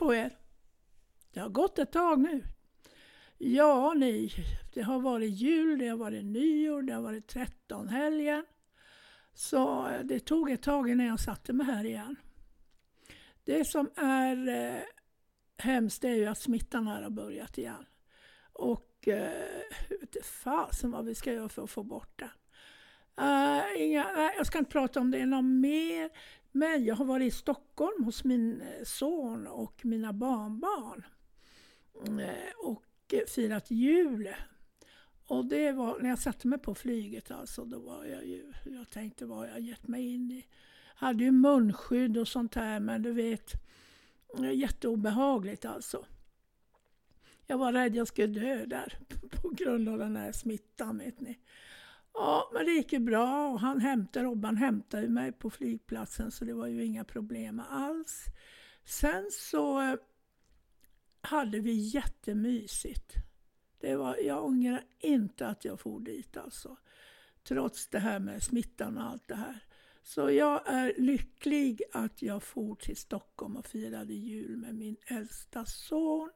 på er? Det har gått ett tag nu. Ja, ni, det har varit jul, det har varit nyår, det har varit trettonhelgen. Så eh, det tog ett tag innan jag satte mig här igen. Det som är eh, hemskt är ju att smittan här har börjat igen. Och eh, vet fasen vad vi ska göra för att få bort den. Uh, inga, nej, jag ska inte prata om det något mer. Men jag har varit i Stockholm hos min eh, son och mina barnbarn. Eh, och eh, firat jul. Och det var när jag satte mig på flyget alltså, då var jag ju, jag tänkte vad jag gett mig in i. Hade ju munskydd och sånt här men du vet, jätteobehagligt alltså. Jag var rädd jag skulle dö där på grund av den här smittan vet ni. Ja, men det gick ju bra och han hämtade, Robban hämtade mig på flygplatsen så det var ju inga problem alls. Sen så eh, hade vi jättemysigt. Det var, jag ångrar inte att jag for dit alltså. Trots det här med smittan och allt det här. Så jag är lycklig att jag for till Stockholm och firade jul med min äldsta son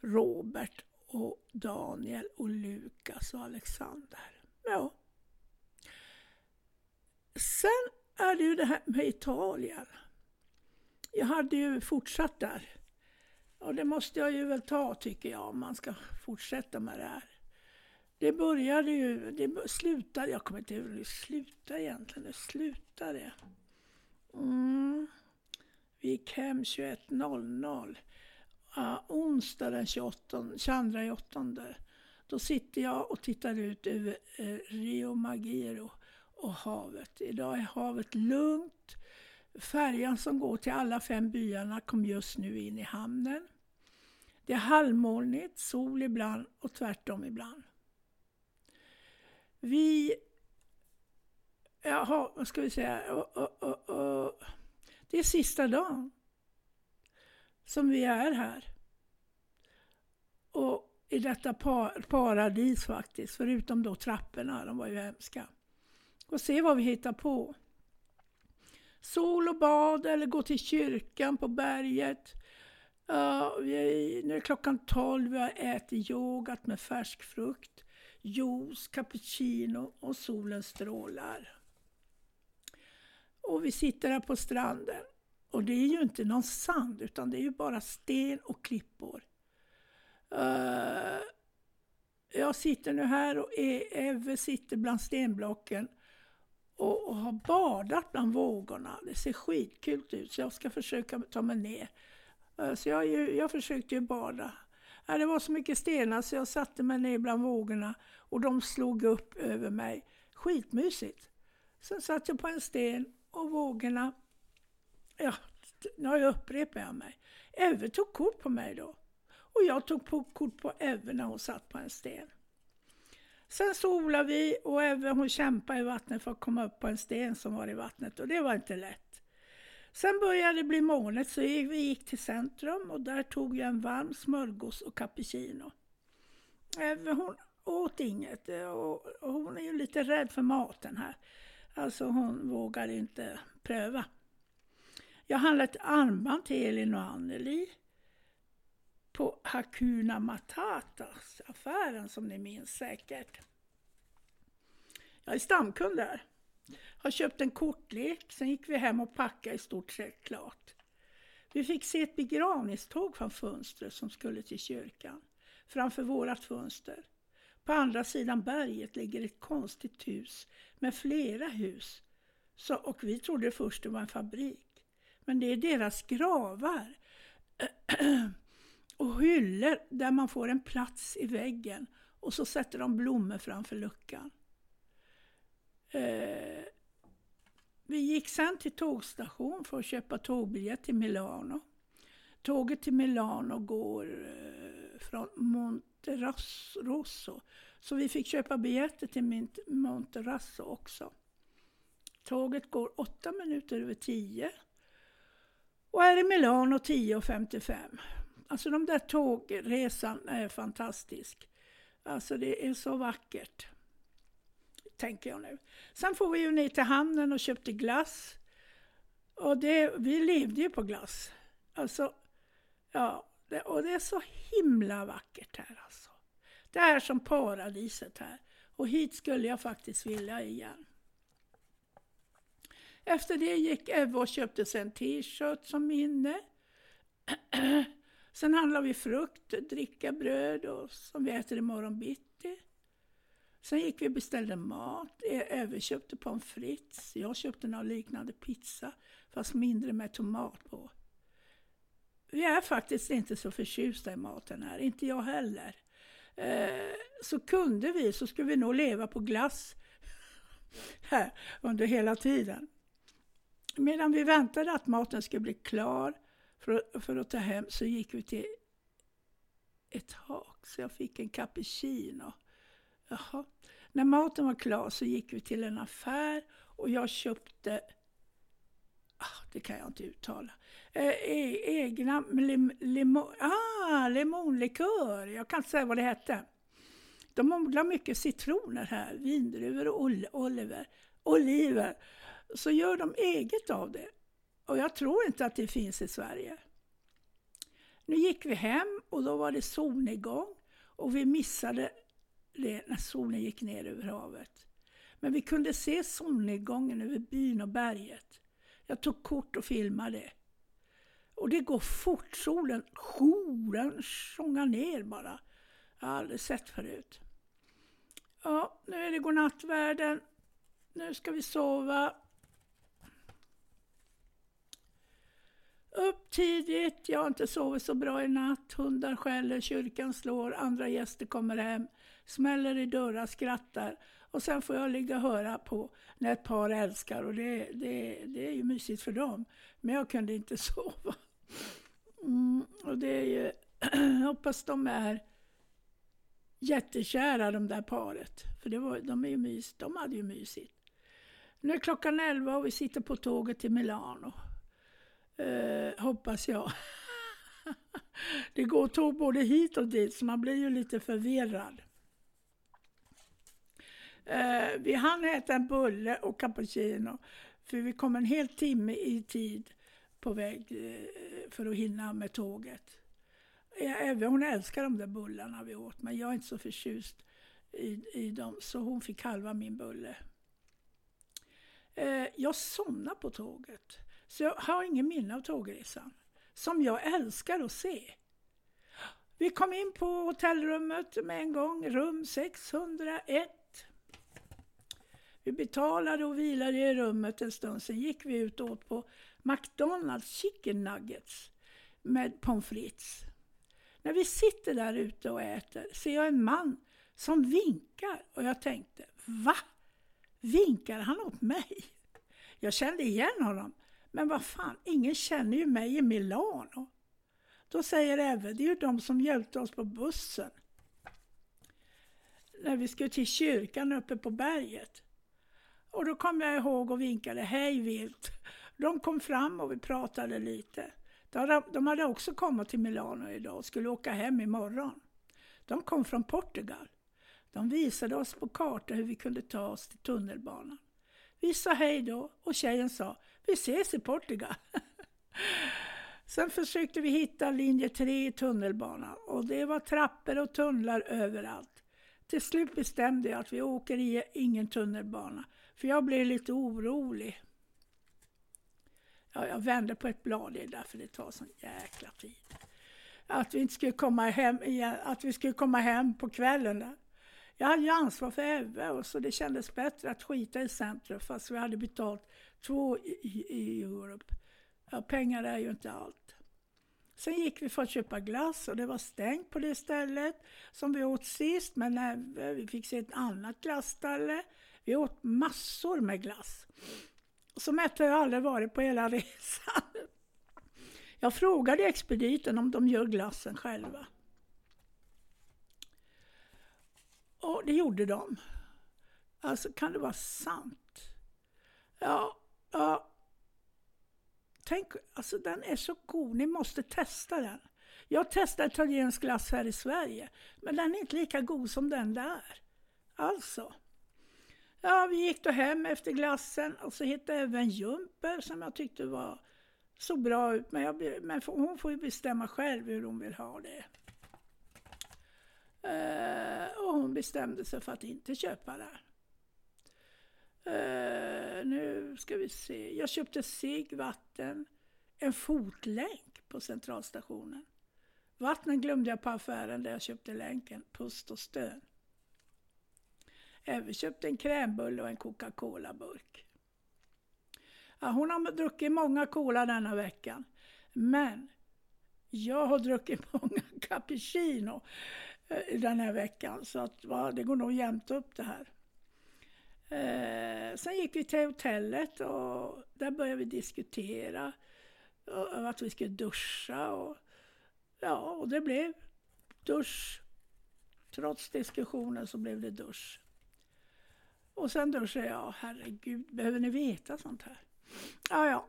Robert och Daniel och Lukas och Alexander. Ja. Sen är det ju det här med Italien. Jag hade ju fortsatt där. Och det måste jag ju väl ta tycker jag om man ska fortsätta med det här. Det började ju, det slutade, jag kommer inte ihåg hur det slutade egentligen. Det slutade. Mm. Vi gick hem 21.00. Uh, onsdag den 28, 22 Då sitter jag och tittar ut över uh, Rio Magiro och havet. Idag är havet lugnt. Färjan som går till alla fem byarna kom just nu in i hamnen. Det är halvmolnigt, sol ibland och tvärtom ibland. Vi... Jaha, vad ska vi säga? Oh, oh, oh, det är sista dagen som vi är här. Och i detta par, paradis faktiskt, förutom då trapporna, de var ju hemska. Och se vad vi hittar på. Sol och bad eller gå till kyrkan på berget. Uh, vi är, nu är klockan 12, vi har ätit yoghurt med färsk frukt, juice, cappuccino och solen strålar. Och vi sitter här på stranden. Och det är ju inte någon sand utan det är ju bara sten och klippor. Uh, jag sitter nu här och e- Eve sitter bland stenblocken och, och har badat bland vågorna. Det ser skitkul ut så jag ska försöka ta mig ner. Eh, så jag, jag försökte ju bada. Eh, det var så mycket stenar så jag satte mig ner bland vågorna och de slog upp över mig. Skitmysigt. Sen satt jag på en sten och vågorna ja, nu upprepar jag mig. Eve tog kort på mig då. Och jag tog på kort på Eve när hon satt på en sten. Sen solade vi och även hon kämpade i vattnet för att komma upp på en sten som var i vattnet och det var inte lätt. Sen började det bli molnigt så vi gick till centrum och där tog jag en varm smörgås och cappuccino. Även hon åt inget eh, och hon är ju lite rädd för maten här. Alltså hon vågar inte pröva. Jag handlade ett armband till Elin och Anneli på Hakuna Matatas affären som ni minns säkert. Jag är stamkund där. Har köpt en kortlek, sen gick vi hem och packade i stort sett klart. Vi fick se ett begravningståg från fönstret som skulle till kyrkan, framför vårat fönster. På andra sidan berget ligger ett konstigt hus med flera hus. Så, och vi trodde först det var en fabrik. Men det är deras gravar och hyllor där man får en plats i väggen och så sätter de blommor framför luckan. Eh, vi gick sen till tågstation för att köpa tågbiljett till Milano. Tåget till Milano går eh, från Monterasso. Så vi fick köpa biljetter till Monterasso också. Tåget går åtta minuter över tio och är i Milano 10.55. Alltså de där tågresan är fantastisk. Alltså det är så vackert. Tänker jag nu. Sen får vi ju ner till hamnen och köpte glass. Och det, vi levde ju på glass. Alltså, Ja, det, och det är så himla vackert här alltså. Det är som paradiset här. Och hit skulle jag faktiskt vilja igen. Efter det gick Eva och köpte sig en t-shirt som minne. Sen handlade vi frukt, dricka, bröd och, som vi äter imorgon bitti. Sen gick vi och beställde mat. överköpte pommes frites. Jag köpte någon liknande pizza, fast mindre med tomat på. Vi är faktiskt inte så förtjusta i maten här, inte jag heller. Eh, så kunde vi så skulle vi nog leva på glass här under hela tiden. Medan vi väntade att maten skulle bli klar för, för att ta hem så gick vi till ett hak, så jag fick en cappuccino. Jaha. När maten var klar så gick vi till en affär och jag köpte, ah, det kan jag inte uttala, eh, e, egna lim, limon, ah, limonlikör. Jag kan inte säga vad det hette. De odlar mycket citroner här, vindruvor och oliver. oliver. Så gör de eget av det. Och jag tror inte att det finns i Sverige. Nu gick vi hem och då var det solnedgång och vi missade det när solen gick ner över havet. Men vi kunde se solnedgången över byn och berget. Jag tog kort och filmade. Och det går fort. Solen, den sjungar ner bara. Jag har aldrig sett förut. Ja, nu är det godnattvärlden. Nu ska vi sova. Upp tidigt, jag har inte sovit så bra i natt. Hundar skäller, kyrkan slår, andra gäster kommer hem, smäller i dörrar, skrattar. Och sen får jag ligga och höra på när ett par älskar och det, det, det är ju mysigt för dem. Men jag kunde inte sova. Mm, och det är ju, jag hoppas de är jättekära de där paret. För det var, de, är ju mys, de hade ju mysigt. Nu är klockan elva och vi sitter på tåget till Milano. Eh, hoppas jag. det går tåg både hit och dit så man blir ju lite förvirrad. Eh, vi hann äta en bulle och cappuccino för vi kom en hel timme i tid på väg eh, för att hinna med tåget. Även hon älskar de där bullarna vi åt men jag är inte så förtjust i, i dem så hon fick halva min bulle. Eh, jag somnade på tåget. Så jag har ingen minne av tågresan. Som jag älskar att se. Vi kom in på hotellrummet med en gång, rum 601. Vi betalade och vilade i rummet en stund, sen gick vi ut och åt på McDonalds chicken nuggets med pommes frites. När vi sitter där ute och äter ser jag en man som vinkar och jag tänkte, va? Vinkar han åt mig? Jag kände igen honom men vad fan, ingen känner ju mig i Milano. Då säger Eve, det är ju de som hjälpte oss på bussen. När vi skulle till kyrkan uppe på berget. Och då kom jag ihåg och vinkade hej vilt. De kom fram och vi pratade lite. De hade också kommit till Milano idag och skulle åka hem imorgon. De kom från Portugal. De visade oss på kartan hur vi kunde ta oss till tunnelbanan. Vi sa hej då och tjejen sa vi ses i Portugal. Sen försökte vi hitta linje 3 i tunnelbanan och det var trappor och tunnlar överallt. Till slut bestämde jag att vi åker i ingen tunnelbana, för jag blev lite orolig. Ja, jag vände på ett blad, det är därför det tar sån jäkla tid. Att vi inte skulle komma hem igen, att vi skulle komma hem på kvällen där. Jag hade ju ansvar för Ebbe och så det kändes bättre att skita i centrum fast vi hade betalt två i, i Europe. Ja, pengar är ju inte allt. Sen gick vi för att köpa glass och det var stängt på det stället som vi åt sist. Men Ebbe, vi fick se ett annat glassställe. Vi åt massor med glass. Så mätt har jag aldrig varit på hela resan. Jag frågade expediten om de gör glassen själva. Och det gjorde de. Alltså, kan det vara sant? Ja, ja. Tänk, alltså den är så god. Ni måste testa den. Jag testade italiensk glass här i Sverige, men den är inte lika god som den där. Alltså. Ja, vi gick då hem efter glassen och så hittade jag även jumper som jag tyckte var såg bra ut, men, jag, men hon får ju bestämma själv hur hon vill ha det. Eh, och hon bestämde sig för att inte köpa det. Eh, nu ska vi se. Jag köpte cigg, vatten, en fotlänk på centralstationen. Vattnet glömde jag på affären där jag köpte länken, pust och stön. Eh, Även köpte en krämbulle och en Coca-Cola-burk. Ja, hon har druckit många cola denna veckan. Men jag har druckit många cappuccino Eh, den här veckan. Så att, va, det går nog jämnt upp det här. Eh, sen gick vi till hotellet och där började vi diskutera eh, och, att vi skulle duscha. Och, ja, och det blev dusch. Trots diskussionen så blev det dusch. Och sen duschade jag. Herregud, behöver ni veta sånt här? Ja, ja.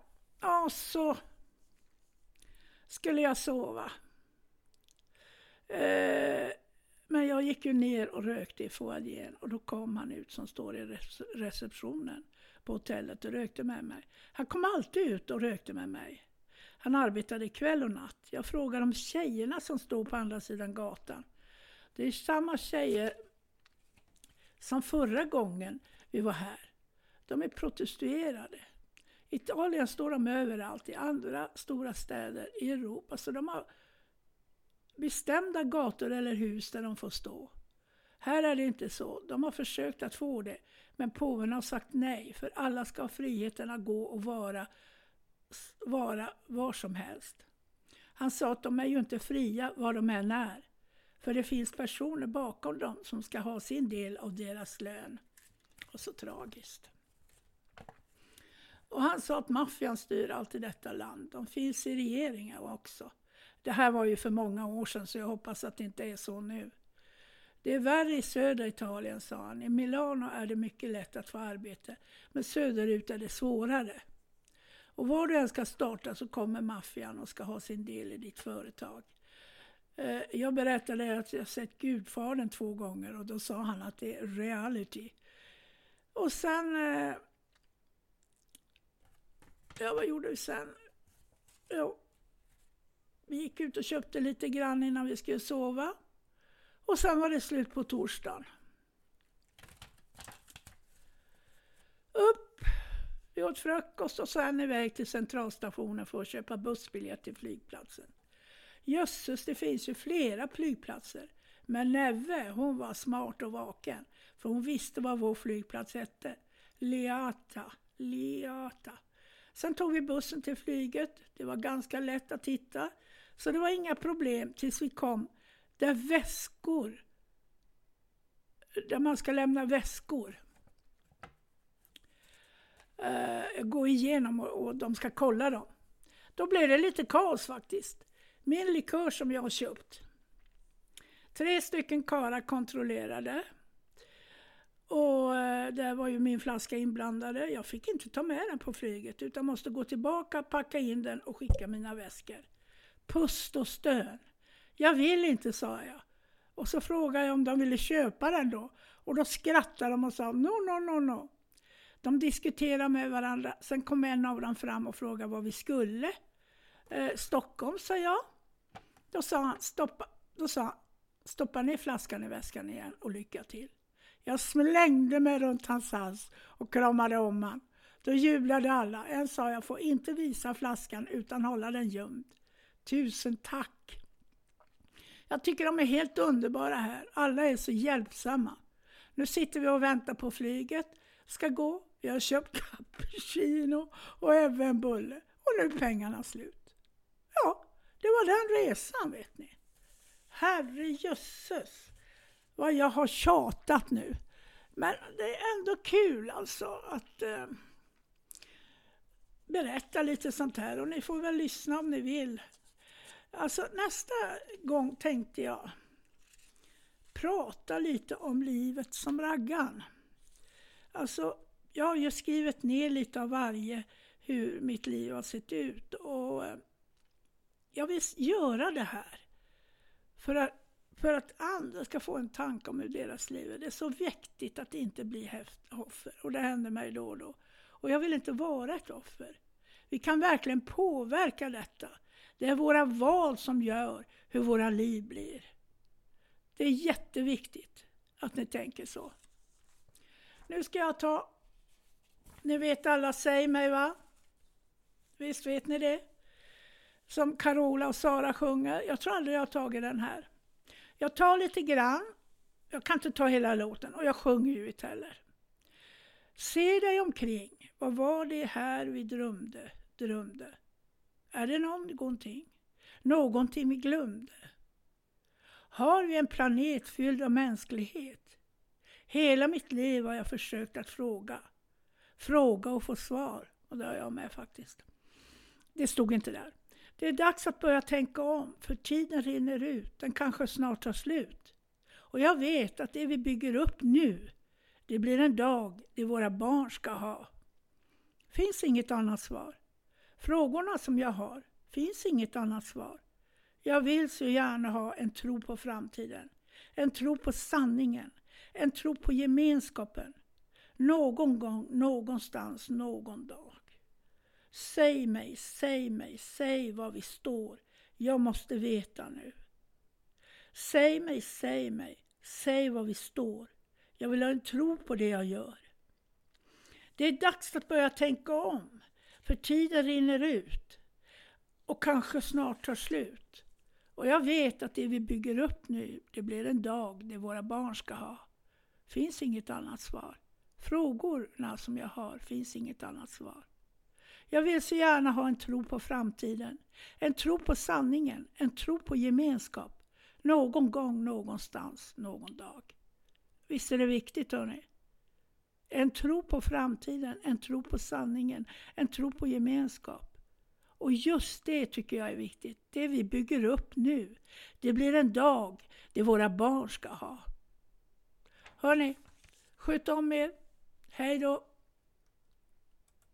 Och så skulle jag sova. Eh, men jag gick ju ner och rökte i foajén och då kom han ut som står i receptionen på hotellet och rökte med mig. Han kom alltid ut och rökte med mig. Han arbetade kväll och natt. Jag frågade om tjejerna som stod på andra sidan gatan. Det är samma tjejer som förra gången vi var här. De är protestuerade. I Italien står de överallt, i andra stora städer i Europa. Så de har bestämda gator eller hus där de får stå. Här är det inte så. De har försökt att få det, men påven har sagt nej, för alla ska ha friheten att gå och vara, vara var som helst. Han sa att de är ju inte fria var de än är, för det finns personer bakom dem som ska ha sin del av deras lön. Och så tragiskt. Och han sa att maffian styr allt i detta land. De finns i regeringar också. Det här var ju för många år sedan så jag hoppas att det inte är så nu. Det är värre i södra Italien, sa han. I Milano är det mycket lätt att få arbete, men söderut är det svårare. Och var du än ska starta så kommer maffian och ska ha sin del i ditt företag. Eh, jag berättade att jag sett Gudfadern två gånger och då sa han att det är reality. Och sen eh, Ja, vad gjorde vi sen? Jo, vi gick ut och köpte lite grann innan vi skulle sova. Och sen var det slut på torsdagen. Upp, vi åt frukost och sen iväg till centralstationen för att köpa bussbiljett till flygplatsen. Jösses, det finns ju flera flygplatser. Men Neve, hon var smart och vaken. För hon visste vad vår flygplats hette. Leata, Leata. Sen tog vi bussen till flyget. Det var ganska lätt att hitta. Så det var inga problem tills vi kom där väskor, där man ska lämna väskor. Uh, gå igenom och, och de ska kolla dem. Då blev det lite kaos faktiskt. Min likör som jag har köpt. Tre stycken karlar kontrollerade. Och eh, där var ju min flaska inblandade. Jag fick inte ta med den på flyget utan måste gå tillbaka, packa in den och skicka mina väskor. Pust och stön. Jag vill inte, sa jag. Och så frågade jag om de ville köpa den då. Och då skrattade de och sa no, no, no, no. De diskuterade med varandra. Sen kom en av dem fram och frågade vad vi skulle. Eh, Stockholm, sa jag. Då sa han, stoppa, då sa han, stoppa ner flaskan i väskan igen och lycka till. Jag slängde mig runt hans hals och kramade om honom. Då jublade alla. En sa jag får inte visa flaskan utan hålla den gömd. Tusen tack! Jag tycker de är helt underbara här. Alla är så hjälpsamma. Nu sitter vi och väntar på flyget. Ska gå. Vi har köpt cappuccino och även en bulle. Och nu är pengarna slut. Ja, det var den resan vet ni. Herre jösses vad jag har tjatat nu. Men det är ändå kul alltså att eh, berätta lite sånt här och ni får väl lyssna om ni vill. Alltså nästa gång tänkte jag prata lite om livet som raggan. Alltså, jag har ju skrivit ner lite av varje hur mitt liv har sett ut och eh, jag vill göra det här för att för att andra ska få en tanke om hur deras liv är. Det är så viktigt att inte bli offer. Och det händer mig då och då. Och jag vill inte vara ett offer. Vi kan verkligen påverka detta. Det är våra val som gör hur våra liv blir. Det är jätteviktigt att ni tänker så. Nu ska jag ta, ni vet alla Säg mig va? Visst vet ni det? Som Carola och Sara sjunger. Jag tror aldrig jag har tagit den här. Jag tar lite grann. Jag kan inte ta hela låten och jag sjunger ju inte heller. Se dig omkring. Vad var det här vi drömde, drömde? Är det någonting? Någonting vi glömde? Har vi en planet fylld av mänsklighet? Hela mitt liv har jag försökt att fråga. Fråga och få svar. Och det har jag med faktiskt. Det stod inte där. Det är dags att börja tänka om, för tiden rinner ut. Den kanske snart tar slut. Och jag vet att det vi bygger upp nu, det blir en dag det våra barn ska ha. Finns inget annat svar. Frågorna som jag har, finns inget annat svar. Jag vill så gärna ha en tro på framtiden. En tro på sanningen. En tro på gemenskapen. Någon gång, någonstans, någon dag. Säg mig, säg mig, säg var vi står. Jag måste veta nu. Säg mig, säg mig, säg var vi står. Jag vill ha en tro på det jag gör. Det är dags att börja tänka om, för tiden rinner ut och kanske snart tar slut. Och jag vet att det vi bygger upp nu, det blir en dag det våra barn ska ha. Finns inget annat svar. Frågorna som jag har, finns inget annat svar. Jag vill så gärna ha en tro på framtiden. En tro på sanningen. En tro på gemenskap. Någon gång, någonstans, någon dag. Visst är det viktigt hörni? En tro på framtiden, en tro på sanningen, en tro på gemenskap. Och just det tycker jag är viktigt. Det vi bygger upp nu, det blir en dag det våra barn ska ha. Hörni, sköt om er. Hej då!